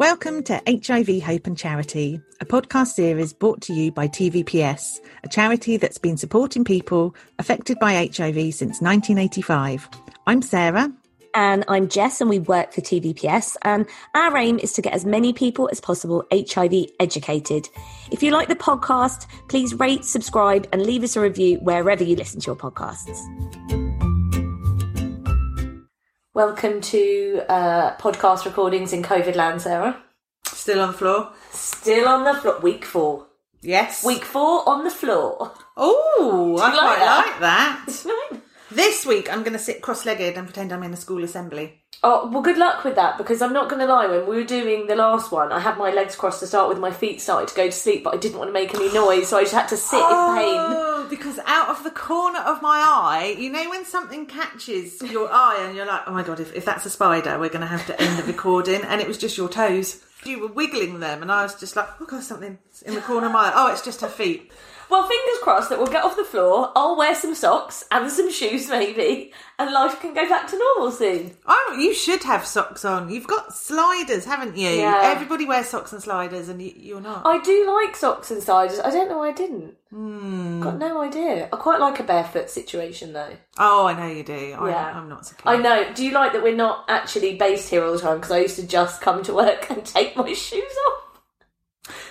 Welcome to HIV Hope and Charity, a podcast series brought to you by TVPS, a charity that's been supporting people affected by HIV since 1985. I'm Sarah. And I'm Jess, and we work for TVPS. And our aim is to get as many people as possible HIV educated. If you like the podcast, please rate, subscribe, and leave us a review wherever you listen to your podcasts. Welcome to uh, podcast recordings in COVID land, Sarah. Still on the floor? Still on the floor. Week four. Yes. Week four on the floor. Oh, I like quite that? like that. This week I'm going to sit cross-legged and pretend I'm in a school assembly. Oh, well, good luck with that because I'm not going to lie. When we were doing the last one, I had my legs crossed to start with, my feet started to go to sleep, but I didn't want to make any noise, so I just had to sit in pain. Oh, because out of the corner of my eye, you know when something catches your eye and you're like, oh my god, if, if that's a spider, we're going to have to end the recording, and it was just your toes. You were wiggling them, and I was just like, oh god, something's in the corner of my eye. Oh, it's just her feet. Well, fingers crossed that we'll get off the floor. I'll wear some socks and some shoes, maybe, and life can go back to normal soon. Oh, you should have socks on. You've got sliders, haven't you? Yeah. Everybody wears socks and sliders, and you, you're not. I do like socks and sliders. I don't know why I didn't. Hmm. Got no idea. I quite like a barefoot situation though. Oh, I know you do. I, Yeah. I'm not so. I know. Do you like that we're not actually based here all the time? Because I used to just come to work and take my shoes off.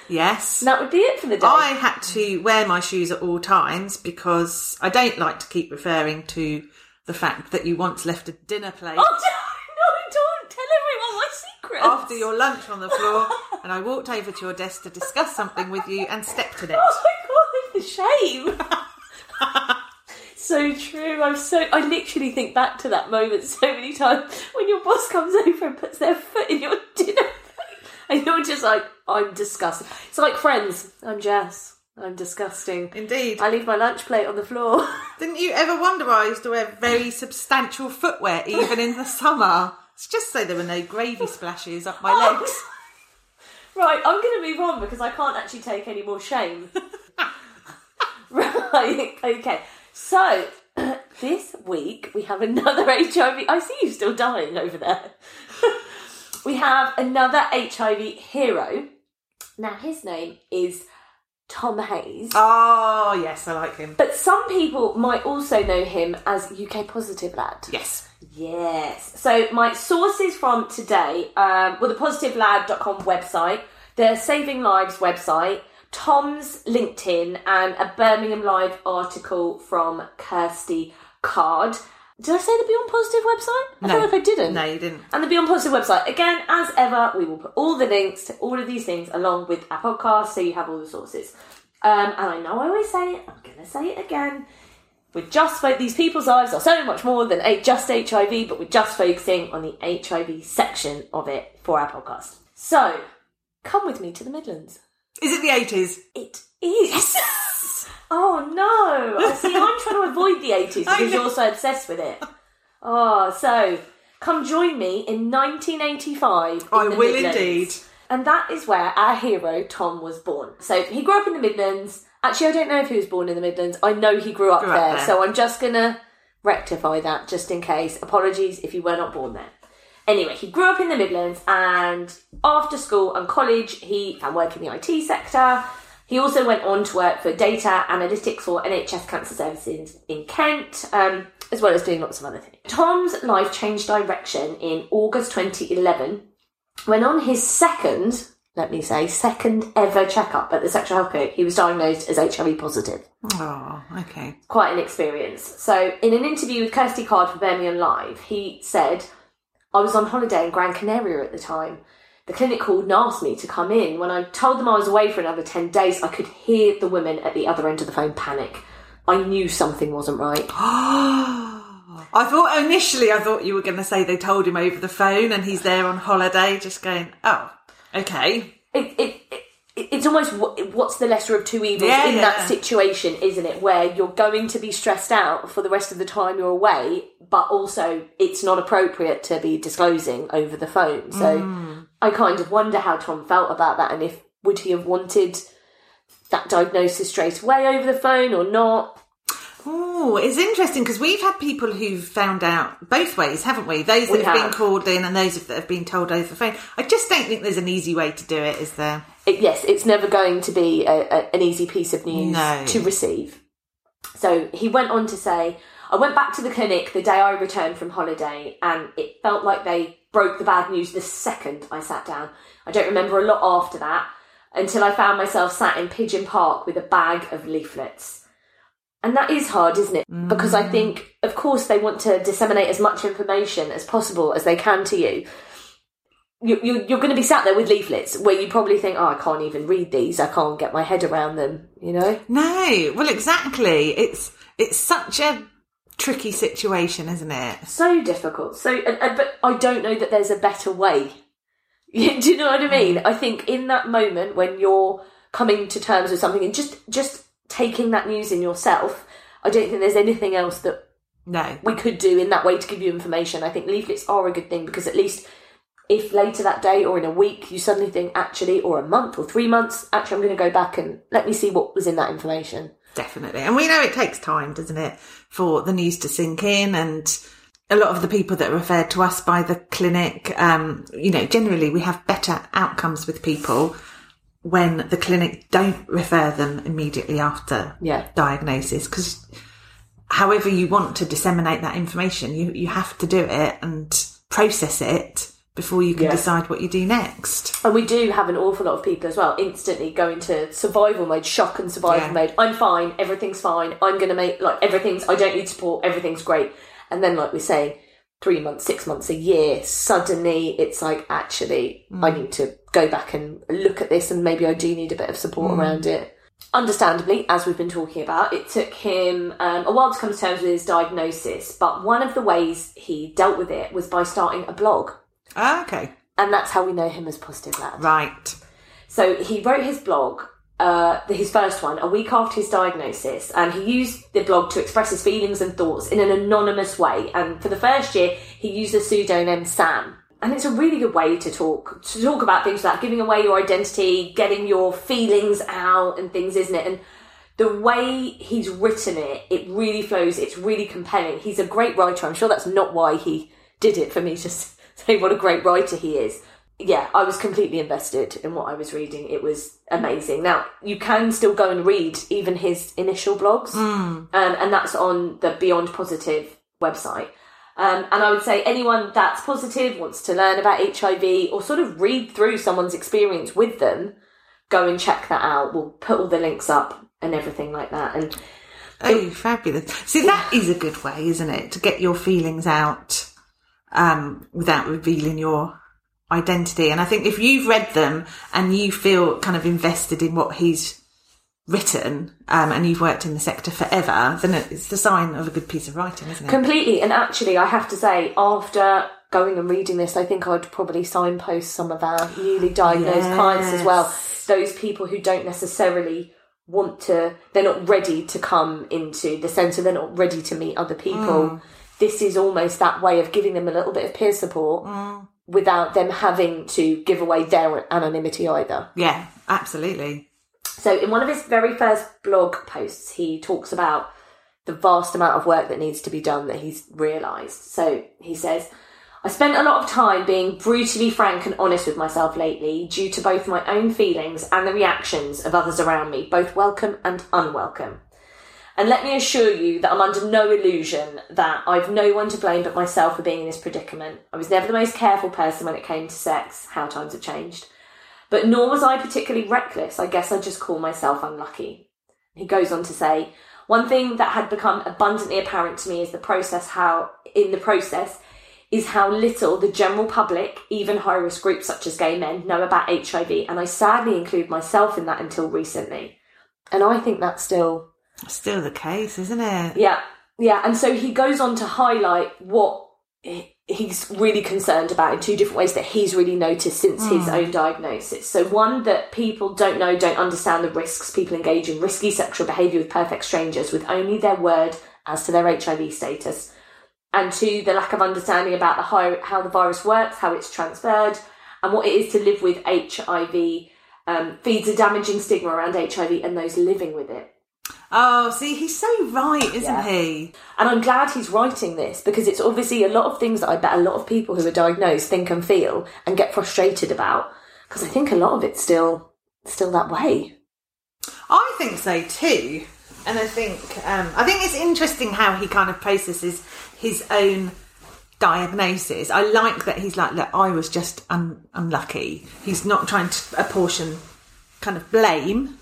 Yes. And that would be it for the day. I had to wear my shoes at all times because I don't like to keep referring to the fact that you once left a dinner plate Oh no, don't tell everyone my secrets. after your lunch on the floor, and I walked over to your desk to discuss something with you and stepped in it. Oh my god, the shame. so true. I'm so. I literally think back to that moment so many times when your boss comes over and puts their foot in your dinner and you're just like, I'm disgusting. It's like friends. I'm Jess. I'm disgusting. Indeed. I leave my lunch plate on the floor. Didn't you ever wonder why I used to wear very substantial footwear even in the summer? It's just so there were no gravy splashes up my Oh. legs. Right, I'm going to move on because I can't actually take any more shame. right, okay. So, this week we have another HIV. I see you still dying over there. We have another HIV hero. Now, his name is Tom Hayes. Oh, yes, I like him. But some people might also know him as UK Positive Lad. Yes. Yes. So my sources from today, um, well, the positivelad.com website, the Saving Lives website, Tom's LinkedIn, and a Birmingham Live article from Kirsty Card. Did I say the Beyond Positive website? I No. feel like I didn't. No, you didn't. And the Beyond Positive website. Again, as ever, we will put all the links to all of these things along with our podcast so you have all the sources. Um, and I know I always say it, I'm going to say it again. We're just fo- these people's lives are so much more than just HIV, but we're just focusing on the HIV section of it for our podcast. So, come with me to the Midlands. Is it the 80s? It is. oh no! I see. I'm trying to avoid the 80s because you're so obsessed with it. Oh, so come join me in 1985. in I will Midlands. indeed. And that is where our hero Tom was born. So he grew up in the Midlands. Actually, I don't know if he was born in the Midlands. I know he grew up, Grew up there, there. So I'm just gonna rectify that just in case. Apologies if you were not born there. Anyway, he grew up in the Midlands and after school and college, he found work in the IT sector. He also went on to work for data analytics for NHS Cancer Services in Kent, um, as well as doing lots of other things. Tom's life changed direction in August 2011 when on his second, let me say, second ever checkup at the sexual health clinic, he was diagnosed as HIV positive Oh, okay. quite an experience. So, in an interview with Kirsty Card for Birmingham Live, he said, I was on holiday in Gran Canaria at the time. The clinic called and asked me to come in. When I told them I was away for another 10 days, I could hear the women at the other end of the phone panic. I knew something wasn't right. I thought initially, I thought you were going to say they told him over the phone and he's there on holiday, just going, oh, okay. it, it, it it's almost what's the lesser of two evils Yeah, in yeah. that situation, isn't it? Where you're going to be stressed out for the rest of the time you're away, but also it's not appropriate to be disclosing over the phone. So Mm. I kind of wonder how Tom felt about that, and if would he have wanted that diagnosis straight away over the phone or not? Oh, it's interesting because we've had people who've found out both ways, haven't we? Those that We have, been called in and those that have been told over the phone. I just don't think there's an easy way to do it, is there? it, yes, it's never going to be a, a, an easy piece of news No. to receive. So he went on to say, I went back to the clinic the day I returned from holiday, and it felt like they broke the bad news the second I sat down. I don't remember a lot after that until I found myself sat in Pigeon Park with a bag of leaflets. And that is hard, isn't it? Because I mm. think, of course, they want to disseminate as much information as possible as they can to you you, you, you're going to be sat there with leaflets where you probably think, oh, I can't even read these. I can't get my head around them, you know? No, well, exactly. It's it's such a tricky situation, isn't it? So difficult. So, and, and, but I don't know that there's a better way. Do you know what I mean? Mm. I think in that moment when you're coming to terms with something and just just taking that news in yourself, I don't think there's anything else that No. we could do in that way to give you information. I think leaflets are a good thing because at least if later that day or in a week you suddenly think, actually, or a month or three months, actually, I'm going to go back and let me see what was in that information. Definitely. And we know it takes time, doesn't it, for the news to sink in and a lot of the people that are referred to us by the clinic, um, you know, generally we have better outcomes with people when the clinic don't refer them immediately after Yeah. diagnosis because however you want to disseminate that information, you, you have to do it and process it before you can Yeah. decide what you do next. And we do have an awful lot of people as well instantly go into survival mode, shock and survival Yeah. mode. I'm fine, everything's fine, I'm going to make, like, everything's, I don't need support, everything's great. And then, like we say, three months, six months, a year, suddenly it's like, actually, I mm. need to go back and look at this and maybe I do need a bit of support around it. Understandably, as we've been talking about, it took him um, a while to come to terms with his diagnosis, but one of the ways he dealt with it was by starting a blog. Ah, okay. And that's how we know him as Positive Lad. Right. So he wrote his blog, uh, his first one, a week after his diagnosis, and he used the blog to express his feelings and thoughts in an anonymous way. And for the first year, he used the pseudonym Sam. And it's a really good way to talk to talk about things like giving away your identity, getting your feelings out, and things, isn't it? And the way he's written it, it really flows. It's really compelling. He's a great writer. I'm sure that's not why he did it for me to say what a great writer he is. Yeah, I was completely invested in what I was reading. It was amazing. Now you can still go and read even his initial blogs, um, and that's on the Beyond Positive website. Um, and I would say anyone that's positive wants to learn about HIV or sort of read through someone's experience with them, go and check that out. We'll put all the links up and everything like that. And Oh, fabulous. See, that is a good way, isn't it? To get your feelings out um, without revealing your identity. And I think if you've read them and you feel kind of invested in what he's written um, and you've worked in the sector forever, then it's the sign of a good piece of writing, isn't it? Completely. And actually, I have to say, after going and reading this, I think I'd probably signpost some of our newly diagnosed clients as well. Those people who don't necessarily want to, they're not ready to come into the centre, they're not ready to meet other people. this is almost that way of giving them a little bit of peer support without them having to give away their anonymity either. Yeah, absolutely. So, in one of his very first blog posts, he talks about the vast amount of work that needs to be done that he's realised. So, he says, I spent a lot of time being brutally frank and honest with myself lately due to both my own feelings and the reactions of others around me, both welcome and unwelcome. And let me assure you that I'm under no illusion that I've no one to blame but myself for being in this predicament. I was never the most careful person when it came to sex, how times have changed. But nor was I particularly reckless. I guess I just call myself unlucky. He goes on to say, one thing that had become abundantly apparent to me is the process how in the process is how little the general public, even high risk groups such as gay men, know about HIV, and I sadly include myself in that until recently. And I think that's still Still the case, isn't it? yeah, yeah. And so he goes on to highlight what he's really concerned about in two different ways that he's really noticed since his own diagnosis. So, one, that people don't know, don't understand the risks people engage in risky sexual behaviour with perfect strangers with only their word as to their HIV status. And two, the lack of understanding about the how, how the virus works, how it's transferred, and what it is to live with HIV um, feeds a damaging stigma around HIV and those living with it. Oh, see, he's so right, isn't Yeah. he? And I'm glad he's writing this because it's obviously a lot of things that I bet a lot of people who are diagnosed think and feel and get frustrated about. Because I think a lot of it's still still that way. I think so too, and I think um, I think it's interesting how he kind of processes his own diagnosis. I like that he's like, look, I was just un- unlucky. He's not trying to apportion kind of blame.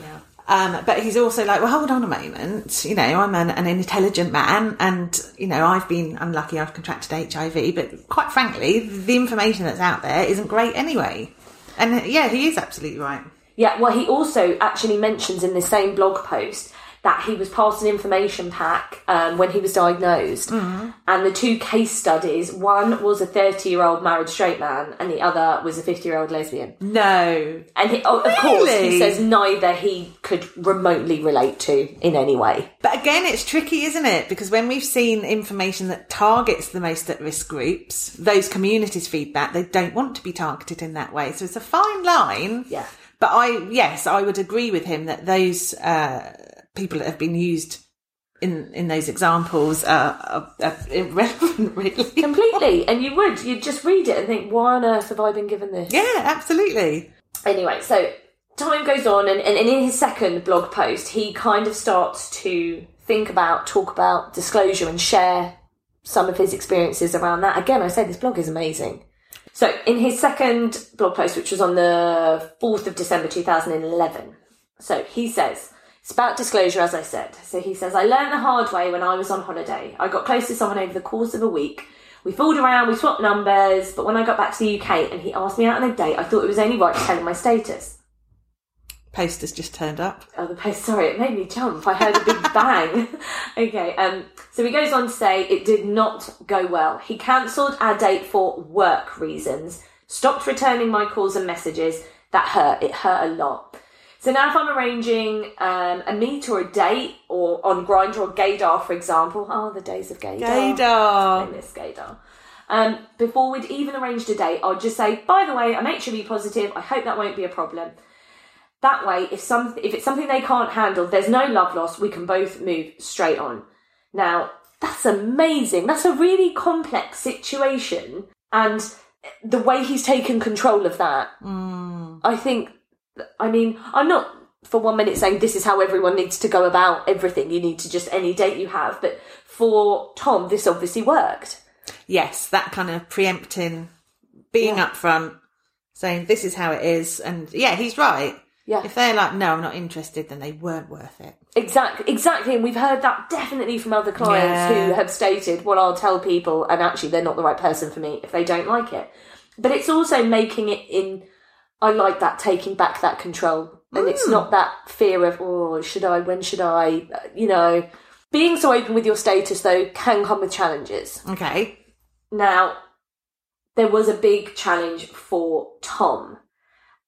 Yeah. Um, but he's also like, well, hold on a moment. You know, I'm an, an intelligent man, and you know, I've been unlucky. I've contracted HIV, but quite frankly, the information that's out there isn't great anyway. And yeah, he is absolutely right. Yeah, well, he also actually mentions in the same blog post that he was passed an information pack um, when he was diagnosed. And the two case studies one was a 30 year old married straight man, and the other was a 50 year old lesbian. No, And he, oh, of course, he says neither he could remotely relate to in any way. But again, it's tricky, isn't it? Because when we've seen information that targets the most at risk groups, those communities' feedback, they don't want to be targeted in that way. So it's a fine line. Yeah. But I, yes, I would agree with him that those uh, people that have been used in in those examples are, are, are irrelevant, really. Completely. and you would, you'd just read it and think, why on earth have I been given this? Yeah, absolutely. Anyway, so time goes on, and, and in his second blog post, he kind of starts to think about, talk about disclosure and share some of his experiences around that. Again, I say this blog is amazing. So, in his second blog post, which was on the 4th of December 2011, so he says, it's about disclosure, as I said. So he says, I learned the hard way when I was on holiday. I got close to someone over the course of a week. We fooled around, we swapped numbers, but when I got back to the UK and he asked me out on a date, I thought it was only right to tell him my status. Posters just turned up. Oh, the post, sorry, it made me jump. I heard a big bang. okay, um, so he goes on to say it did not go well. He cancelled our date for work reasons, stopped returning my calls and messages. That hurt. It hurt a lot. So now if I'm arranging um, a meet or a date or on Grindr or Gaydar, for example, oh, the days of Gaydar. I Gaydar. miss Gaydar. Um, before we'd even arranged a date, I'd just say, by the way, I'm HIV positive. I hope that won't be a problem. That way, if some if it's something they can't handle, there's no love loss. We can both move straight on. Now, that's amazing. That's a really complex situation, and the way he's taken control of that, I think. I mean, I'm not for one minute saying this is how everyone needs to go about everything. You need to just any date you have, but for Tom, this obviously worked. Yes, that kind of preempting, being Yeah. upfront, saying this is how it is, and yeah, he's right. Yeah. If they're like, no, I'm not interested, then they weren't worth it. Exactly, exactly, and we've heard that definitely from other clients Yeah. who have stated, "Well, I'll tell people, and actually, they're not the right person for me if they don't like it." But it's also making it in. I like that taking back that control, and it's not that fear of, "Oh, should I? When should I?" Uh, You know, being so open with your status though can come with challenges. Okay. Now, there was a big challenge for Tom,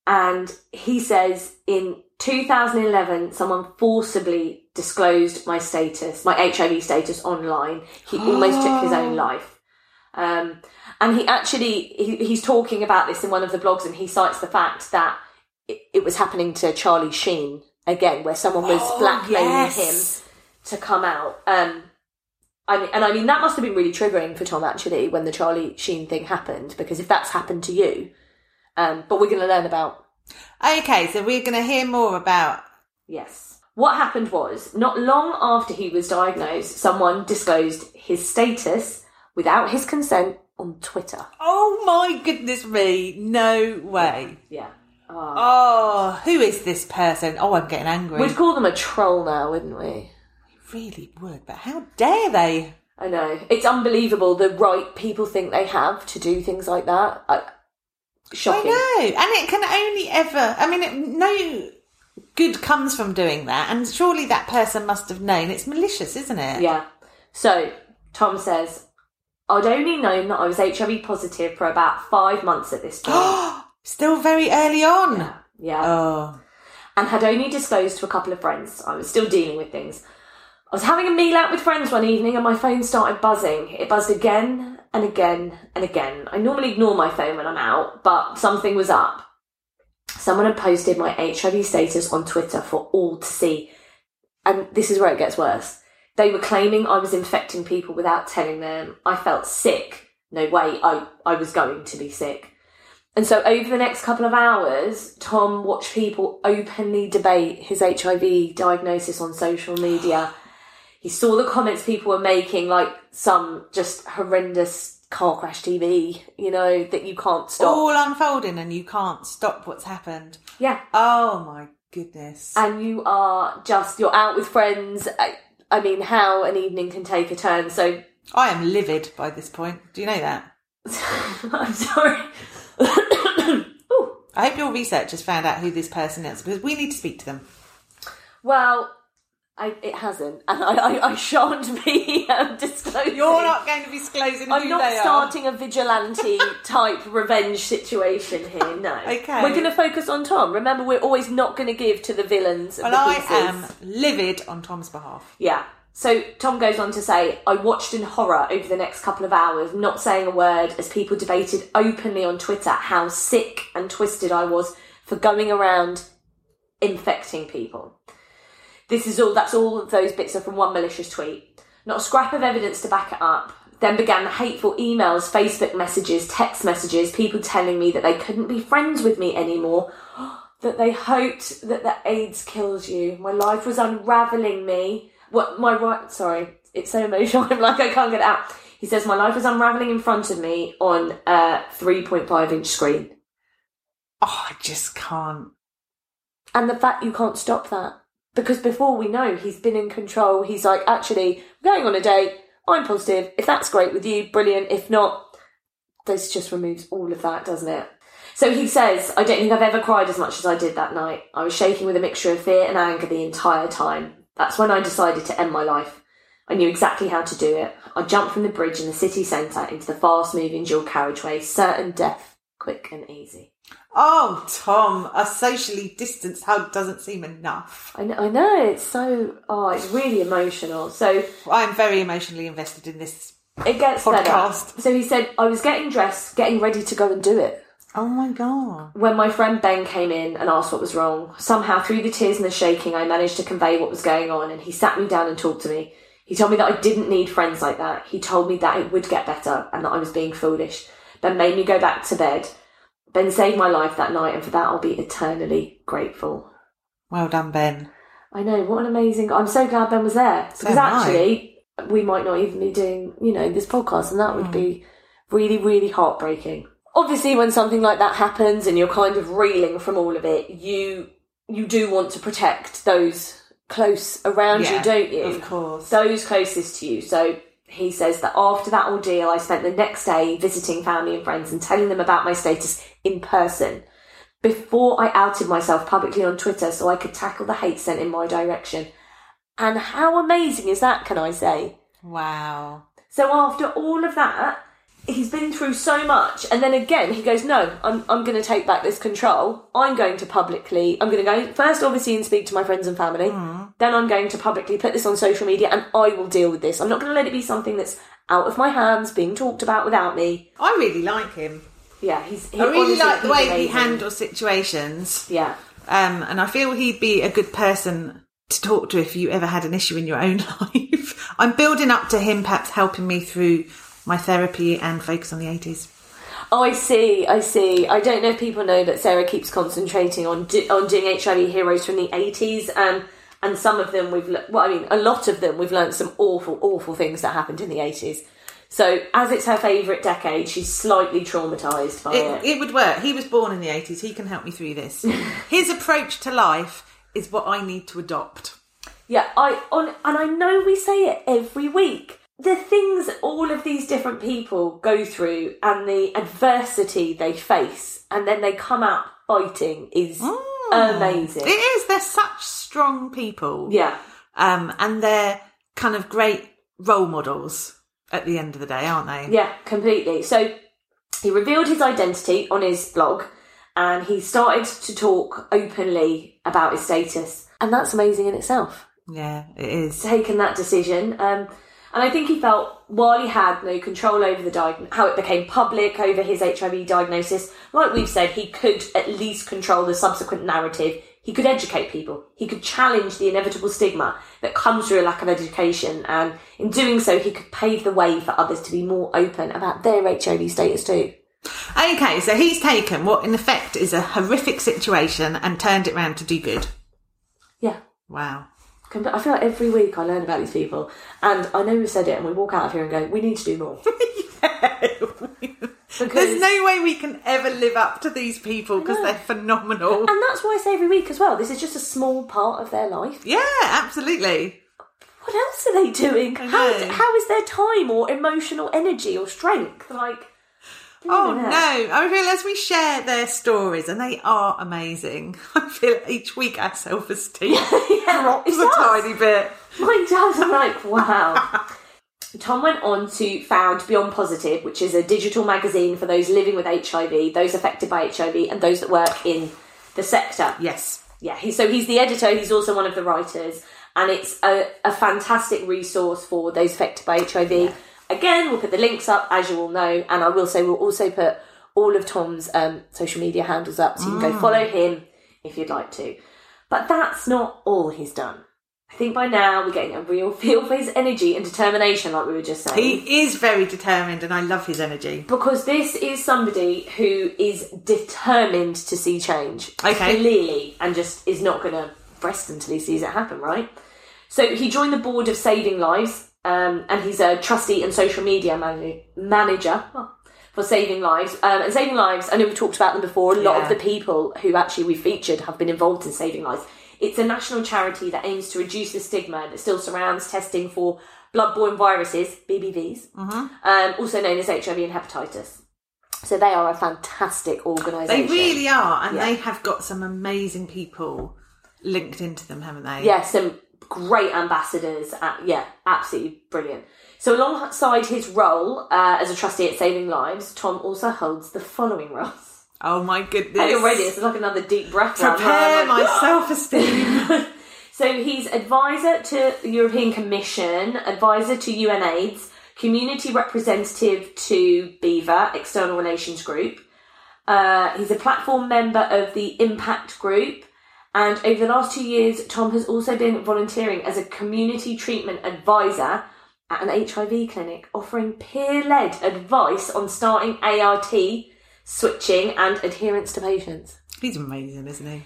and he says in 2011, someone forcibly disclosed my status, my HIV status online. He almost took his own life. Um, and he actually, he, he's talking about this in one of the blogs and he cites the fact that it, it was happening to Charlie Sheen again, where someone was Oh, blackmailing yes. him to come out. Um, I mean, and I mean, that must have been really triggering for Tom actually when the Charlie Sheen thing happened, because if that's happened to you, um, but we're going to learn about Okay, so we're going to hear more about. Yes. What happened was, not long after he was diagnosed, someone disclosed his status without his consent on Twitter. Oh my goodness me! No way. Yeah. Ah. Oh, who is this person? Oh, I'm getting angry. We'd call them a troll now, wouldn't we? We really would, but how dare they? I know. It's unbelievable the right people think they have to do things like that. I, shocking. I know, and it can only ever. I mean, it, no good comes from doing that, and surely that person must have known. It's malicious, isn't it? Yeah. So, Tom says, I'd only known that I was HIV positive for about five months at this point. Still very early on. yeah. Oh, and had only disclosed to a couple of friends. I was still dealing with things. I was having a meal out with friends one evening and my phone started buzzing. It buzzed again and again and again. I normally ignore my phone when I'm out, but something was up. Someone had posted my HIV status on Twitter for all to see. And this is where it gets worse. They were claiming I was infecting people without telling them. I felt sick. No way, I, I was going to be sick. And so over the next couple of hours, Tom watched people openly debate his HIV diagnosis on social media. He saw the comments people were making, like some just horrendous car crash TV, you know, that you can't stop. all unfolding, and you can't stop what's happened. Yeah. Oh my goodness. And you are just, you're out with friends. I, mean, how an evening can take a turn. So I am livid by this point. Do you know that? I'm sorry. I hope your research has found out who this person is because we need to speak to them. Well, I, it hasn't, and I, I, I shan't be um, disclosing. You're not going to be disclosing I'm who not they are. starting a vigilante type revenge situation here. No. Okay. We're going to focus on Tom. Remember, we're always not going to give to the villains. Well, the I am livid on Tom's behalf. Yeah. So Tom goes on to say, I watched in horror over the next couple of hours, not saying a word, as people debated openly on Twitter how sick and twisted I was for going around infecting people. This is all, that's all of those bits are from one malicious tweet. Not a scrap of evidence to back it up. Then began the hateful emails, Facebook messages, text messages, people telling me that they couldn't be friends with me anymore, that they hoped that the AIDS kills you. My life was unraveling me. What my right? Sorry, it's so emotional. I'm like I can't get it out. He says my life was unraveling in front of me on a 3.5 inch screen, Oh, I just can't. and the fact you can't stop that because before we know he's been in control. He's like, actually, we're going on a date. I'm positive. If that's great with you, brilliant. If not, this just removes all of that, doesn't it? So he says, I don't think I've ever cried as much as I did that night. I was shaking with a mixture of fear and anger the entire time. That's when I decided to end my life. I knew exactly how to do it. I jumped from the bridge in the city centre into the fast moving dual carriageway, certain death, quick and easy. Oh, Tom, a socially distanced hug doesn't seem enough. I know, I know it's so, oh, it's really emotional. So I'm very emotionally invested in this. it gets Podcast. better. So he said, I was getting dressed, getting ready to go and do it. Oh my god. When my friend Ben came in and asked what was wrong, somehow through the tears and the shaking, I managed to convey what was going on, and he sat me down and talked to me. He told me that I didn't need friends like that. He told me that it would get better and that I was being foolish. Ben made me go back to bed. Ben saved my life that night, and for that I'll be eternally grateful. Well done, Ben. I know, what an amazing. I'm so glad Ben was there. So Because am I. actually, we might not even be doing, you know, this podcast, and that would hmm. be really, really heartbreaking. Obviously, when something like that happens and you're kind of reeling from all of it, you you do want to protect those close around Yeah, you, don't you? of course. Those closest to you. So he says that after that ordeal, I spent the next day visiting family and friends and telling them about my status in person before I outed myself publicly on Twitter so I could tackle the hate sent in my direction. And how amazing is that, can I say? Wow. So after all of that, he's been through so much, and then again he goes, "No, I'm I'm going to take back this control. I'm going to publicly. I'm going to go first, obviously, and speak to my friends and family. Mm-hmm. Then I'm going to publicly put this on social media, and I will deal with this. I'm not going to let it be something that's out of my hands, being talked about without me. I really like him. Yeah, he's. He, I really like the way he handles situations. Yeah. Um, and I feel he'd be a good person to talk to if you ever had an issue in your own life. I'm building up to him perhaps helping me through my therapy and focus on the 80s. Oh, I see. I see. I don't know if people know that Sarah keeps concentrating on do, on doing HIV heroes from the eighties, and and some of them we've well, I mean, a lot of them we've learned some awful, awful things that happened in the eighties. So, as it's her favourite decade, she's slightly traumatised by It, it. it would work. He was born in the 80s. He can help me through this. His approach to life is what I need to adopt. Yeah, I on and I know we say it every week. The things all of these different people go through and the adversity they face and then they come out fighting is amazing. It is. They're such strong people. Yeah. Um, and they're kind of great role models at the end of the day, aren't they? Yeah, completely. So he revealed his identity on his blog and he started to talk openly about his status. And that's amazing in itself. Yeah, it is. taken that decision. Um, and I think he felt while he had no control over the diag- how it became public over his HIV diagnosis, like we've said, he could at least control the subsequent narrative. He could educate people. He could challenge the inevitable stigma that comes through a lack of education. And in doing so, he could pave the way for others to be more open about their HIV status too. Okay, so he's taken what in effect is a horrific situation and turned it round to do good. Yeah. Wow. I feel like every week I learn about these people, and I know we've said it, and we walk out of here and go, "We need to do more." Because- There's no way we can ever live up to these people because they're phenomenal. And that's why I say every week as well. This is just a small part of their life. Yeah, absolutely. What else are they doing? How, how is their time or emotional energy or strength? Like, Oh no! I feel as we share their stories, and they are amazing. I feel each week our self-esteem Yeah, drops a does. tiny bit. Mine does. I'm like, wow. Tom went on to found Beyond Positive, which is a digital magazine for those living with HIV, those affected by HIV, and those that work in the sector. Yes. Yeah, he, so he's the editor, he's also one of the writers, and it's a, a fantastic resource for those affected by HIV. Again, we'll put the links up, as you all know, and I will say we'll also put all of Tom's um, social media handles up, so you can go follow him if you'd like to. But that's not all he's done. I think by now we're getting a real feel for his energy and determination, like we were just saying He is very determined, and I love his energy. because this is somebody who is determined to see change. Okay. Clearly, and just is not going to rest until he sees it happen, right? So he joined the board of Saving Lives, um, and he's a trustee and social media man- manager oh, for Saving Lives. Um, and Saving Lives, I know we've talked about them before, a lot Yeah. of the people who actually we featured have been involved in Saving Lives. It's a national charity that aims to reduce the stigma that still surrounds testing for bloodborne viruses, BBVs, um, also known as HIV and hepatitis. So they are a fantastic organisation. They really are, and Yeah. they have got some amazing people linked into them, haven't they? yeah, some great ambassadors. Uh, yeah, absolutely brilliant. So alongside his role uh, as a trustee at Saving Lives, Tom also holds the following roles. Oh my goodness! Already, it's like another deep breath. Prepare I'm my self-esteem. So he's advisor to the European Commission, advisor to UNAIDS, community representative to BHIVA, External Relations Group. Uh, he's a platform member of the Impact Group. And over the last two years, Tom has also been volunteering as a community treatment advisor at an HIV clinic, offering peer led advice on starting ART, switching, and adherence to patients. He's amazing, isn't he?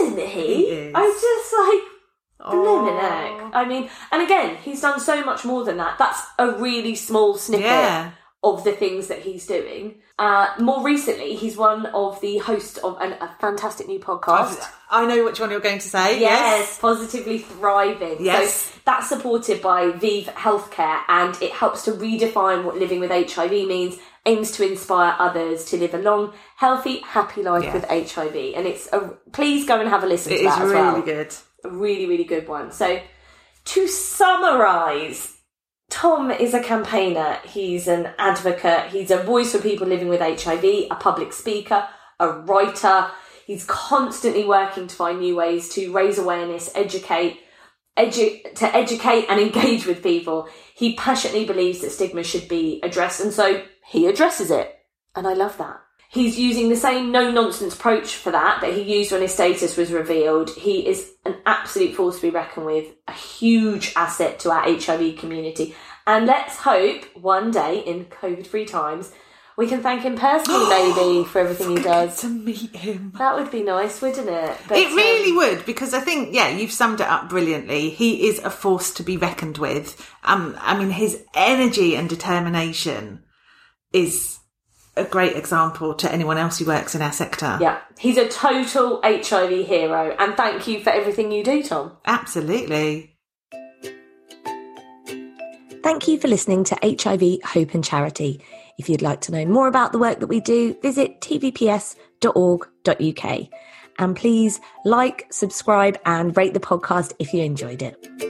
Isn't he? He is. I was just like, blimmin' heck. I mean, and again, he's done so much more than that. That's a really small snippet Yeah. of the things that he's doing. Uh, more recently, he's one of the hosts of an, a fantastic new podcast. I know which one you're going to say. Yes, positively thriving. Yes. So that's supported by ViiV Healthcare and it helps to redefine what living with HIV means, aims to inspire others to live a long, healthy, happy life Yeah. with HIV. And it's a, please go and have a listen It to is that as really well. good. A really, really good one. So to summarise Tom is a campaigner, he's an advocate, he's a voice for people living with HIV, a public speaker, a writer. He's constantly working to find new ways to raise awareness, educate, edu- to educate and engage with people. He passionately believes that stigma should be addressed, and so he addresses it. And I love that. He's using the same no nonsense approach for that that he used when his status was revealed. He is an absolute force to be reckoned with, a huge asset to our HIV community. And let's hope one day in COVID free times we can thank him personally, maybe, for everything he does. To meet him. That would be nice, wouldn't it? But, it really um, would because I think yeah you've summed it up brilliantly. He is a force to be reckoned with. Um, I mean his energy and determination is a great example to anyone else who works in our sector. Yeah, he's a total HIV hero, and thank you for everything you do, Tom. Absolutely. Thank you for listening to HIV Hope and Charity. If you'd like to know more about the work that we do, visit tvps.org.uk. And please like, subscribe, and rate the podcast if you enjoyed it.